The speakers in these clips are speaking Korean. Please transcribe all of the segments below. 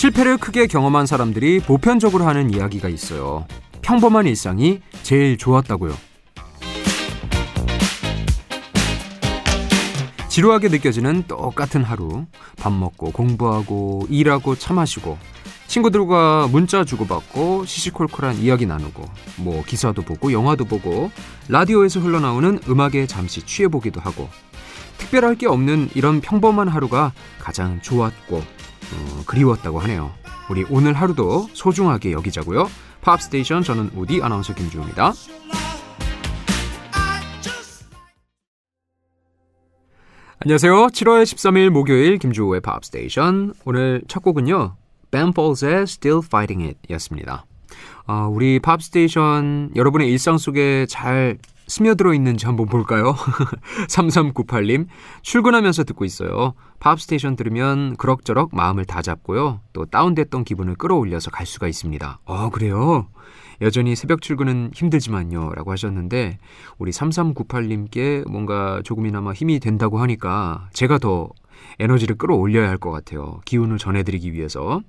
실패를 크게 경험한 사람들이 보편적으로 하는 이야기가 있어요. 평범한 일상이 제일 좋았다고요. 지루하게 느껴지는 똑같은 하루. 밥 먹고 공부하고 일하고 차 마시고 친구들과 문자 주고받고 시시콜콜한 이야기 나누고 뭐 기사도 보고 영화도 보고 라디오에서 흘러나오는 음악에 잠시 취해보기도 하고 특별할 게 없는 이런 평범한 하루가 가장 좋았고 어, 그리웠다고 하네요. 우리 오늘 하루도 소중하게 여기자고요. 팝스테이션 저는 우디 아나운서 김주우입니다. 안녕하세요. 7월 13일 목요일 김주우의 팝스테이션 오늘 첫 곡은요. Ben Folds의 Still Fighting It 였습니다. 어, 우리 팝스테이션 여러분의 일상 속에 잘 스며들어 있는지 한번 볼까요? 3398님, 출근하면서 듣고 있어요. 팝스테이션 들으면 그럭저럭 마음을 다 잡고요. 또 다운됐던 기분을 끌어올려서 갈 수가 있습니다. 어, 그래요? 여전히 새벽 출근은 힘들지만요. 라고 하셨는데, 우리 3398님께 뭔가 조금이나마 힘이 된다고 하니까 제가 더 에너지를 끌어올려야 할 것 같아요. 기운을 전해드리기 위해서.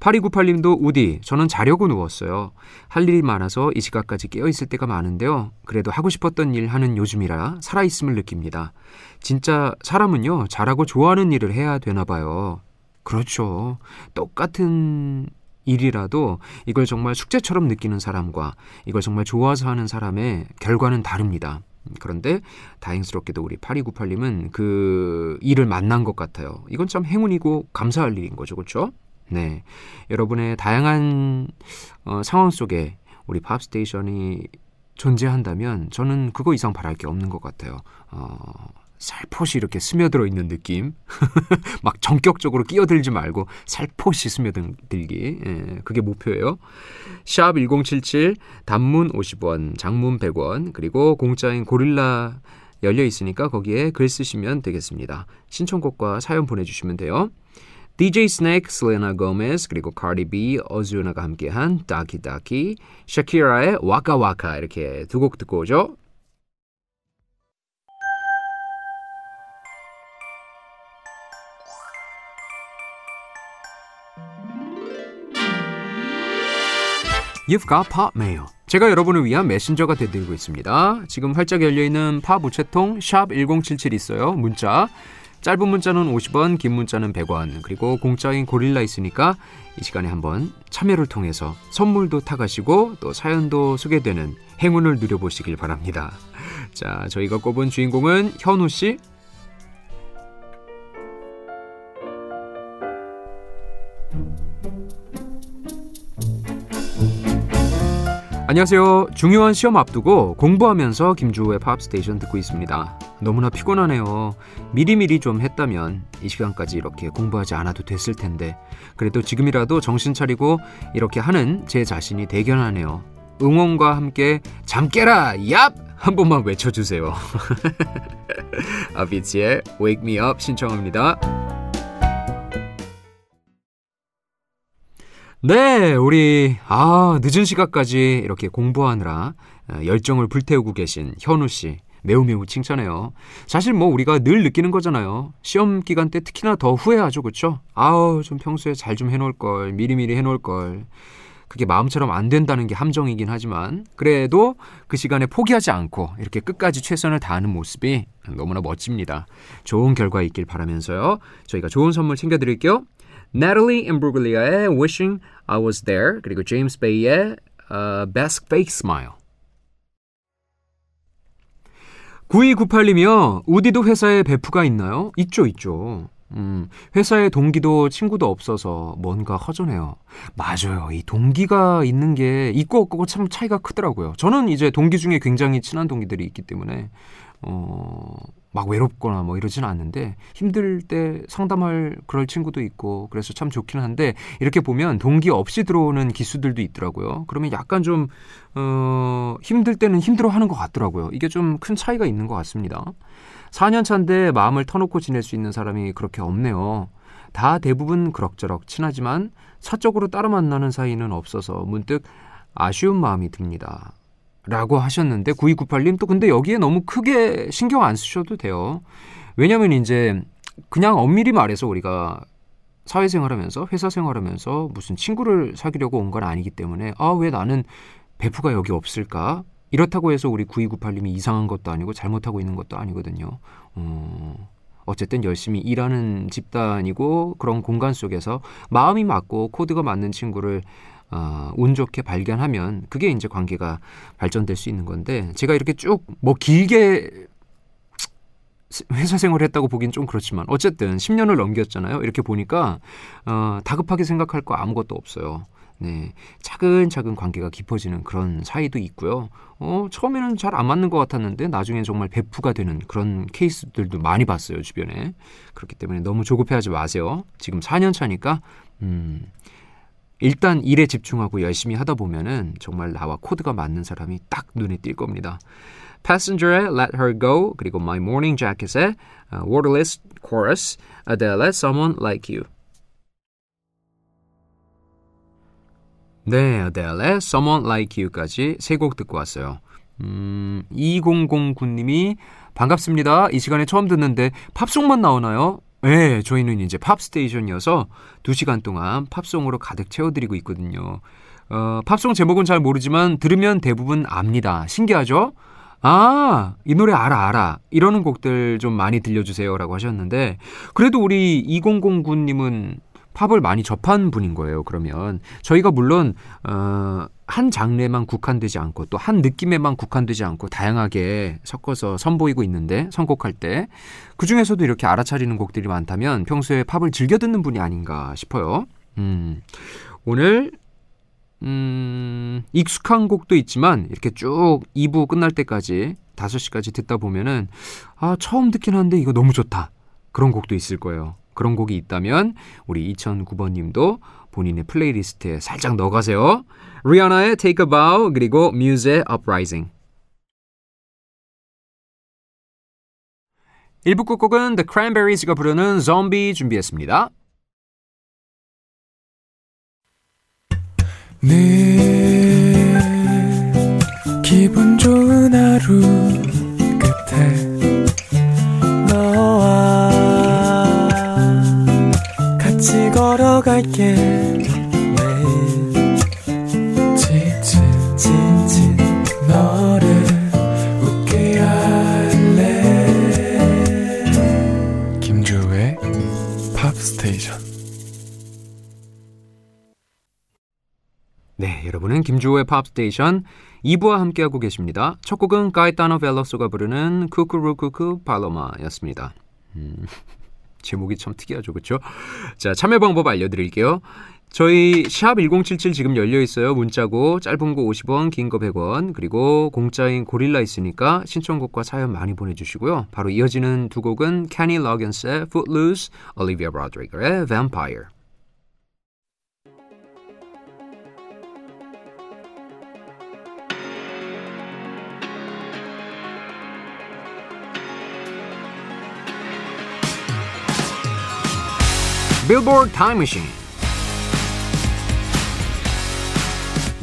8298님도 우디, 저는 자려고 누웠어요. 할 일이 많아서 이 시각까지 깨어있을 때가 많은데요. 그래도 하고 싶었던 일 하는 요즘이라 살아있음을 느낍니다. 진짜 사람은요, 잘하고 좋아하는 일을 해야 되나 봐요. 그렇죠. 똑같은 일이라도 이걸 정말 숙제처럼 느끼는 사람과 이걸 정말 좋아서 하는 사람의 결과는 다릅니다. 그런데 다행스럽게도 우리 8298님은 그 일을 만난 것 같아요. 이건 참 행운이고 감사할 일인 거죠. 그렇죠? 네. 여러분의 다양한 어, 상황 속에 우리 팝스테이션이 존재한다면 저는 그거 이상 바랄 게 없는 것 같아요. 어, 살포시 이렇게 스며들어 있는 느낌. 막 전격적으로 끼어들지 말고 살포시 스며들기. 예, 그게 목표예요. 샵 1077, 단문 50원, 장문 100원, 그리고 공짜인 고릴라 열려 있으니까 거기에 글 쓰시면 되겠습니다. 신청곡과 사연 보내주시면 돼요. DJ Snake, Selena Gomez, 그리고 Cardi B, 어즈유나가 함께한 다키 다키, 샤키라의 와카 와카 이렇게 두 곡 듣고 오죠. Pop mail. 제가 여러분을 위한 메신저가 되드리고 있습니다. 지금 활짝 열려있는 팝 우체통 샵 1077 있어요. 문자. 짧은 문자는 50원, 긴 문자는 100원, 그리고 공짜인 고릴라 있으니까 이 시간에 한번 참여를 통해서 선물도 타가시고 또 사연도 소개되는 행운을 누려보시길 바랍니다. 자, 저희가 꼽은 주인공은 현우 씨. 안녕하세요. 중요한 시험 앞두고 공부하면서 김주호의 팝스테이션 듣고 있습니다. 너무나 피곤하네요. 미리미리 좀 했다면 이 시간까지 이렇게 공부하지 않아도 됐을 텐데 그래도 지금이라도 정신 차리고 이렇게 하는 제 자신이 대견하네요. 응원과 함께 잠 깨라! 얍! 한 번만 외쳐주세요. 아비치의 Wake Me Up 신청합니다. 네, 우리 아 늦은 시간까지 이렇게 공부하느라 어, 열정을 불태우고 계신 현우 씨 매우 매우 칭찬해요. 사실 뭐 우리가 늘 느끼는 거잖아요. 시험 기간 때 특히나 더 후회하죠, 그렇죠? 아우 좀 평소에 잘 좀 해놓을 걸 미리미리 해놓을 걸. 그게 마음처럼 안 된다는 게 함정이긴 하지만 그래도 그 시간에 포기하지 않고 이렇게 끝까지 최선을 다하는 모습이 너무나 멋집니다. 좋은 결과 있길 바라면서요. 저희가 좋은 선물 챙겨드릴게요. Natalie Imbrugalia의 Wishing I Was There 그리고 제임스 베이의 uh, Best Fake Smile 9298님이요. 우디도 회사에 베프가 있나요? 있죠, 있죠. 음, 회사에 동기도 친구도 없어서 뭔가 허전해요. 맞아요. 이 동기가 있는 게 있고 없고 참 차이가 크더라고요. 저는 이제 동기 중에 굉장히 친한 동기들이 있기 때문에 어, 막 외롭거나 뭐 이러지는 않는데 힘들 때 상담할 그럴 친구도 있고 그래서 참 좋긴 한데 이렇게 보면 동기 없이 들어오는 기수들도 있더라고요. 그러면 약간 좀 어, 힘들 때는 힘들어 하는 것 같더라고요. 이게 좀 큰 차이가 있는 것 같습니다. 4년 차인데 마음을 터놓고 지낼 수 있는 사람이 그렇게 없네요. 다 대부분 그럭저럭 친하지만 사적으로 따로 만나는 사이는 없어서 문득 아쉬운 마음이 듭니다. 라고 하셨는데 9298님 또 근데 여기에 너무 크게 신경 안 쓰셔도 돼요. 왜냐면 이제 그냥 엄밀히 말해서 우리가 사회생활하면서 회사 생활하면서 무슨 친구를 사귀려고 온 건 아니기 때문에 아 왜 나는 베프가 여기 없을까? 이렇다고 해서 우리 9298님이 이상한 것도 아니고 잘못하고 있는 것도 아니거든요. 어, 어쨌든 열심히 일하는 집단이고 그런 공간 속에서 마음이 맞고 코드가 맞는 친구를 어, 운 좋게 발견하면 그게 이제 관계가 발전될 수 있는 건데 제가 이렇게 쭉 뭐 길게 회사 생활을 했다고 보기엔 좀 그렇지만 어쨌든 10년을 넘겼잖아요. 이렇게 보니까 어, 다급하게 생각할 거 아무것도 없어요. 네, 차근차근 관계가 깊어지는 그런 사이도 있고요. 어, 처음에는 잘 안 맞는 것 같았는데 나중에 정말 베프가 되는 그런 케이스들도 많이 봤어요 주변에. 그렇기 때문에 너무 조급해하지 마세요. 지금 4년 차니까 음, 일단 일에 집중하고 열심히 하다 보면은 정말 나와 코드가 맞는 사람이 딱 눈에 띌 겁니다. Passenger의 Let Her Go 그리고 My Morning Jacket의 uh, Waterless Chorus, Adele의 Someone Like You. 네, Adele의 Someone Like You까지 세 곡 듣고 왔어요. 음, 2009님이 반갑습니다. 이 시간에 처음 듣는데 팝송만 나오나요? 네, 저희는 이제 팝스테이션이어서 2시간 동안 팝송으로 가득 채워드리고 있거든요. 어, 팝송 제목은 잘 모르지만 들으면 대부분 압니다. 신기하죠? 아, 이 노래 알아, 알아. 이러는 곡들 좀 많이 들려주세요. 라고 하셨는데, 그래도 우리 2009님은 팝을 많이 접한 분인 거예요. 그러면 저희가 물론 어, 한 장르에만 국한되지 않고 또 한 느낌에만 국한되지 않고 다양하게 섞어서 선보이고 있는데 선곡할 때 그 중에서도 이렇게 알아차리는 곡들이 많다면 평소에 팝을 즐겨 듣는 분이 아닌가 싶어요. 음, 오늘 음, 익숙한 곡도 있지만 이렇게 쭉 2부 끝날 때까지 5시까지 듣다 보면은 아, 처음 듣긴 하는데 이거 너무 좋다. 그런 곡도 있을 거예요. 그런 곡이 있다면 우리 2009번 님도 본인의 playlist에 살짝 넣어가세요. 리아나의 Take a Bow 그리고 뮤즈의 Uprising 1부 끝곡은 The Cranberries가 부르는 Zombie 준비했습니다. 늘 네, 여러분은 김주우의 팝스테이션 2부와 함께하고 계십니다. 첫 곡은 카에타노 벨로소가 부르는 Cucurrucucú Paloma였습니다. 음, 제목이 참 특이하죠, 그렇죠? 자, 참여 방법 알려드릴게요. 저희 샵 1077 지금 열려 있어요. 문자고 짧은 거 50원, 긴 거 100원. 그리고 공짜인 고릴라 있으니까 신청곡과 사연 많이 보내 주시고요. 바로 이어지는 두 곡은 케니 로긴스의 Footloose, 올리비아 로드리고의 Vampire. 빌보드 타임머신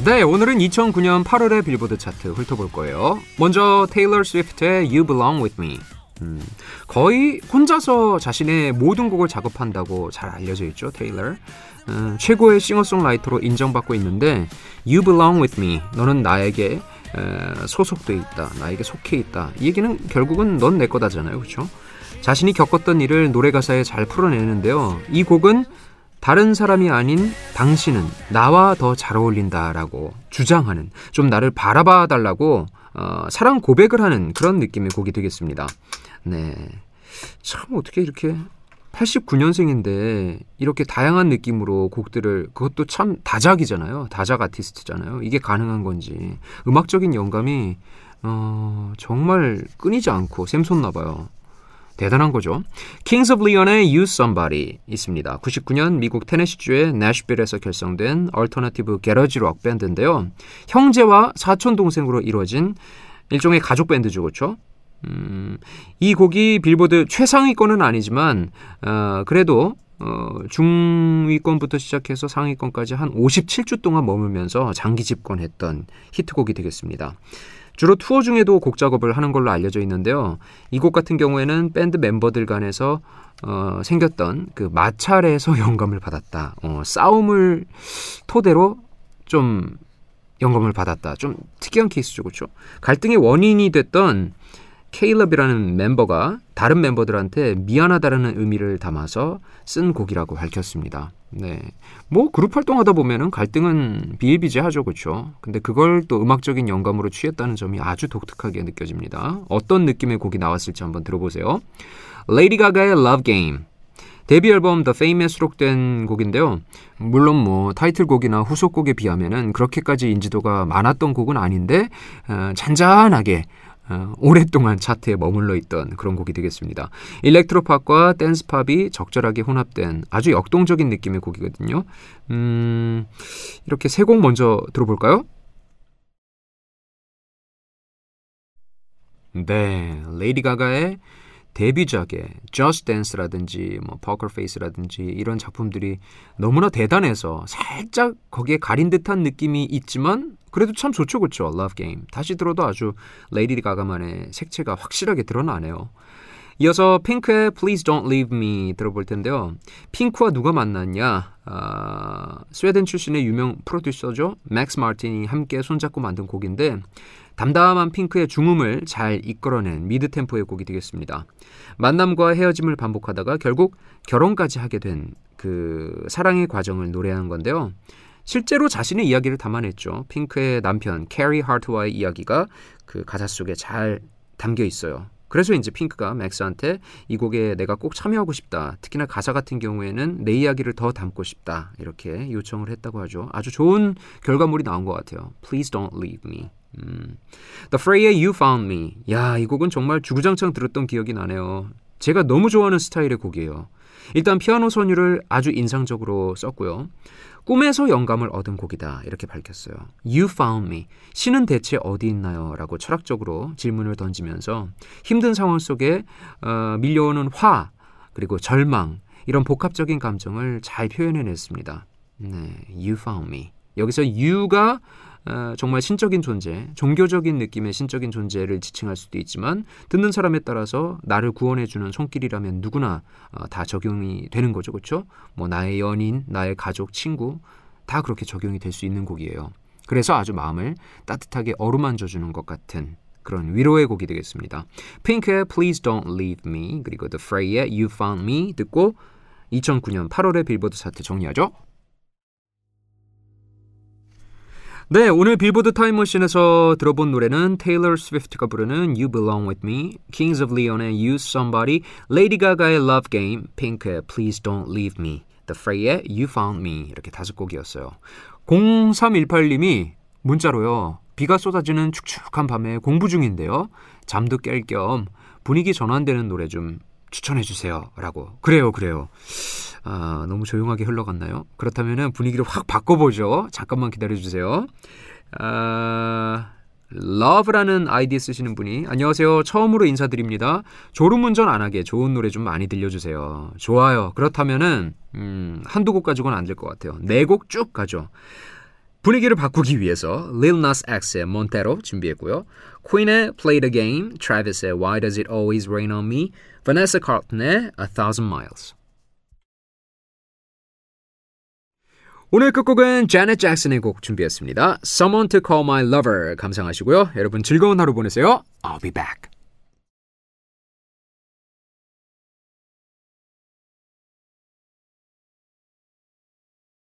네, 오늘은 2009년 8월의 빌보드 차트 훑어볼 거예요. 먼저 테일러 스위프트의 You Belong With Me 음, 거의 혼자서 자신의 모든 곡을 작업한다고 잘 알려져 있죠, 테일러. 음, 최고의 싱어송라이터로 인정받고 있는데 You Belong With Me, 너는 나에게 에, 소속돼 있다, 나에게 속해 있다. 이 얘기는 결국은 넌 내 거다잖아요, 그렇죠? 자신이 겪었던 일을 노래 가사에 잘 풀어내는데요. 이 곡은 다른 사람이 아닌 당신은 나와 더 잘 어울린다라고 주장하는 좀 나를 바라봐 달라고 어, 사랑 고백을 하는 그런 느낌의 곡이 되겠습니다. 네. 참 어떻게 이렇게 89년생인데 이렇게 다양한 느낌으로 곡들을 그것도 참 다작이잖아요. 다작 아티스트잖아요. 이게 가능한 건지 음악적인 영감이 어, 정말 끊이지 않고 샘솟나 봐요. 대단한 거죠. Kings of Leon의 Use Somebody 있습니다. 99년 미국 테네시주의 내쉬빌에서 결성된 alternative garage 록 밴드인데요. 형제와 사촌 동생으로 이루어진 일종의 가족 밴드죠, 그렇죠? 음, 이 곡이 빌보드 최상위권은 아니지만 어, 그래도 어, 중위권부터 시작해서 상위권까지 한 57주 동안 머물면서 장기 집권했던 히트곡이 되겠습니다. 주로 투어 중에도 곡 작업을 하는 걸로 알려져 있는데요. 이 곡 같은 경우에는 밴드 멤버들 간에서 어, 생겼던 그 마찰에서 영감을 받았다. 어, 싸움을 토대로 좀 영감을 받았다. 좀 특이한 케이스죠, 그렇죠? 갈등의 원인이 됐던 케일럽이라는 멤버가 다른 멤버들한테 미안하다라는 의미를 담아서 쓴 곡이라고 밝혔습니다. 네. 뭐 그룹 활동하다 보면은 갈등은 비일비재하죠. 그렇죠? 근데 그걸 또 음악적인 영감으로 취했다는 점이 아주 독특하게 느껴집니다. 어떤 느낌의 곡이 나왔을지 한번 들어보세요. 레이디 가가의 Love Game. 데뷔 앨범 The Fame에 수록된 곡인데요. 물론 뭐 타이틀곡이나 후속곡에 비하면은 그렇게까지 인지도가 많았던 곡은 아닌데 어, 잔잔하게 어, 오랫동안 차트에 머물러 있던 그런 곡이 되겠습니다. 일렉트로팝과 댄스팝이 적절하게 혼합된 아주 역동적인 느낌의 곡이거든요. 음, 이렇게 세 곡 먼저 들어볼까요? 네, 레이디 가가의 데뷔작의 Just Dance라든지 뭐 Poker Face라든지 이런 작품들이 너무나 대단해서 살짝 거기에 가린 듯한 느낌이 있지만 그래도 참 좋죠, 그렇죠? Love Game. 다시 들어도 아주 레이디 가가만의 색채가 확실하게 드러나네요. 이어서 핑크의 Please Don't Leave Me 들어볼 텐데요. 핑크와 누가 만났냐? 아, 스웨덴 출신의 유명 프로듀서죠. 맥스 마틴이 함께 손잡고 만든 곡인데 담담한 핑크의 중음을 잘 이끌어낸 mid 템포의 곡이 되겠습니다. 만남과 헤어짐을 반복하다가 결국 결혼까지 하게 된 그 사랑의 과정을 노래한 건데요. 실제로 자신의 이야기를 담아냈죠. 핑크의 남편 캐리 하트와의 이야기가 그 가사 속에 잘 담겨 있어요. 그래서 이제 핑크가 맥스한테 이 곡에 내가 꼭 참여하고 싶다. 특히나 가사 같은 경우에는 내 이야기를 더 담고 싶다. 이렇게 요청을 했다고 하죠. 아주 좋은 결과물이 나온 것 같아요. Please don't leave me. 음. The Frey의 You Found Me. 야, 이 곡은 정말 주구장창 들었던 기억이 나네요. 제가 너무 좋아하는 스타일의 곡이에요. 일단 피아노 선율을 아주 인상적으로 썼고요. 꿈에서 영감을 얻은 곡이다. 이렇게 밝혔어요. You found me. 신은 대체 어디 있나요? 라고 철학적으로 질문을 던지면서 힘든 상황 속에 어, 밀려오는 화, 그리고 절망, 이런 복합적인 감정을 잘 표현해냈습니다. 네, You found me. 여기서 you가 어, 정말 신적인 존재, 종교적인 느낌의 신적인 존재를 지칭할 수도 있지만 듣는 사람에 따라서 나를 구원해 주는 손길이라면 누구나 어, 다 적용이 되는 거죠, 그렇죠? 뭐 나의 연인, 나의 가족, 친구 다 그렇게 적용이 될 수 있는 곡이에요. 그래서 아주 마음을 따뜻하게 어루만져 주는 것 같은 그런 위로의 곡이 되겠습니다. 핑크의 Please Don't Leave Me 그리고 The Frey의 You Found Me 듣고 2009년 8월의 빌보드 차트 정리하죠. 네, 오늘 빌보드 타임머신에서 들어본 노래는 테일러 스위프트가 부르는 You Belong With Me, Kings of Leon의 You Somebody, 레이디 가가의 Love Game, 핑크의 Please Don't Leave Me, The Fray의 You Found Me 이렇게 다섯 곡이었어요. 0318님이 문자로요. 비가 쏟아지는 축축한 밤에 공부 중인데요. 잠도 깰 겸 분위기 전환되는 노래 좀 추천해 주세요. 라고. 그래요, 그래요. 아, 너무 조용하게 흘러갔나요? 그렇다면 분위기를 확 바꿔보죠. 잠깐만 기다려주세요. 아, love라는 아이디 쓰시는 분이 안녕하세요. 처음으로 인사드립니다. 졸음운전 안 하게 좋은 노래 좀 많이 들려주세요. 좋아요. 그렇다면은 음, 한두 곡 가지고는 안 될 것 같아요. 네 곡 쭉 가죠. 분위기를 바꾸기 위해서 Lil Nas X의 Montero 준비했고요. 퀸의 Play the Game, Travis의 Why Does It Always Rain on Me, Vanessa Carlton의 A Thousand Miles. 오늘 끝곡은 자넷 잭슨의 곡 준비했습니다. Someone to Call My Lover 감상하시고요. 여러분 즐거운 하루 보내세요. I'll be back.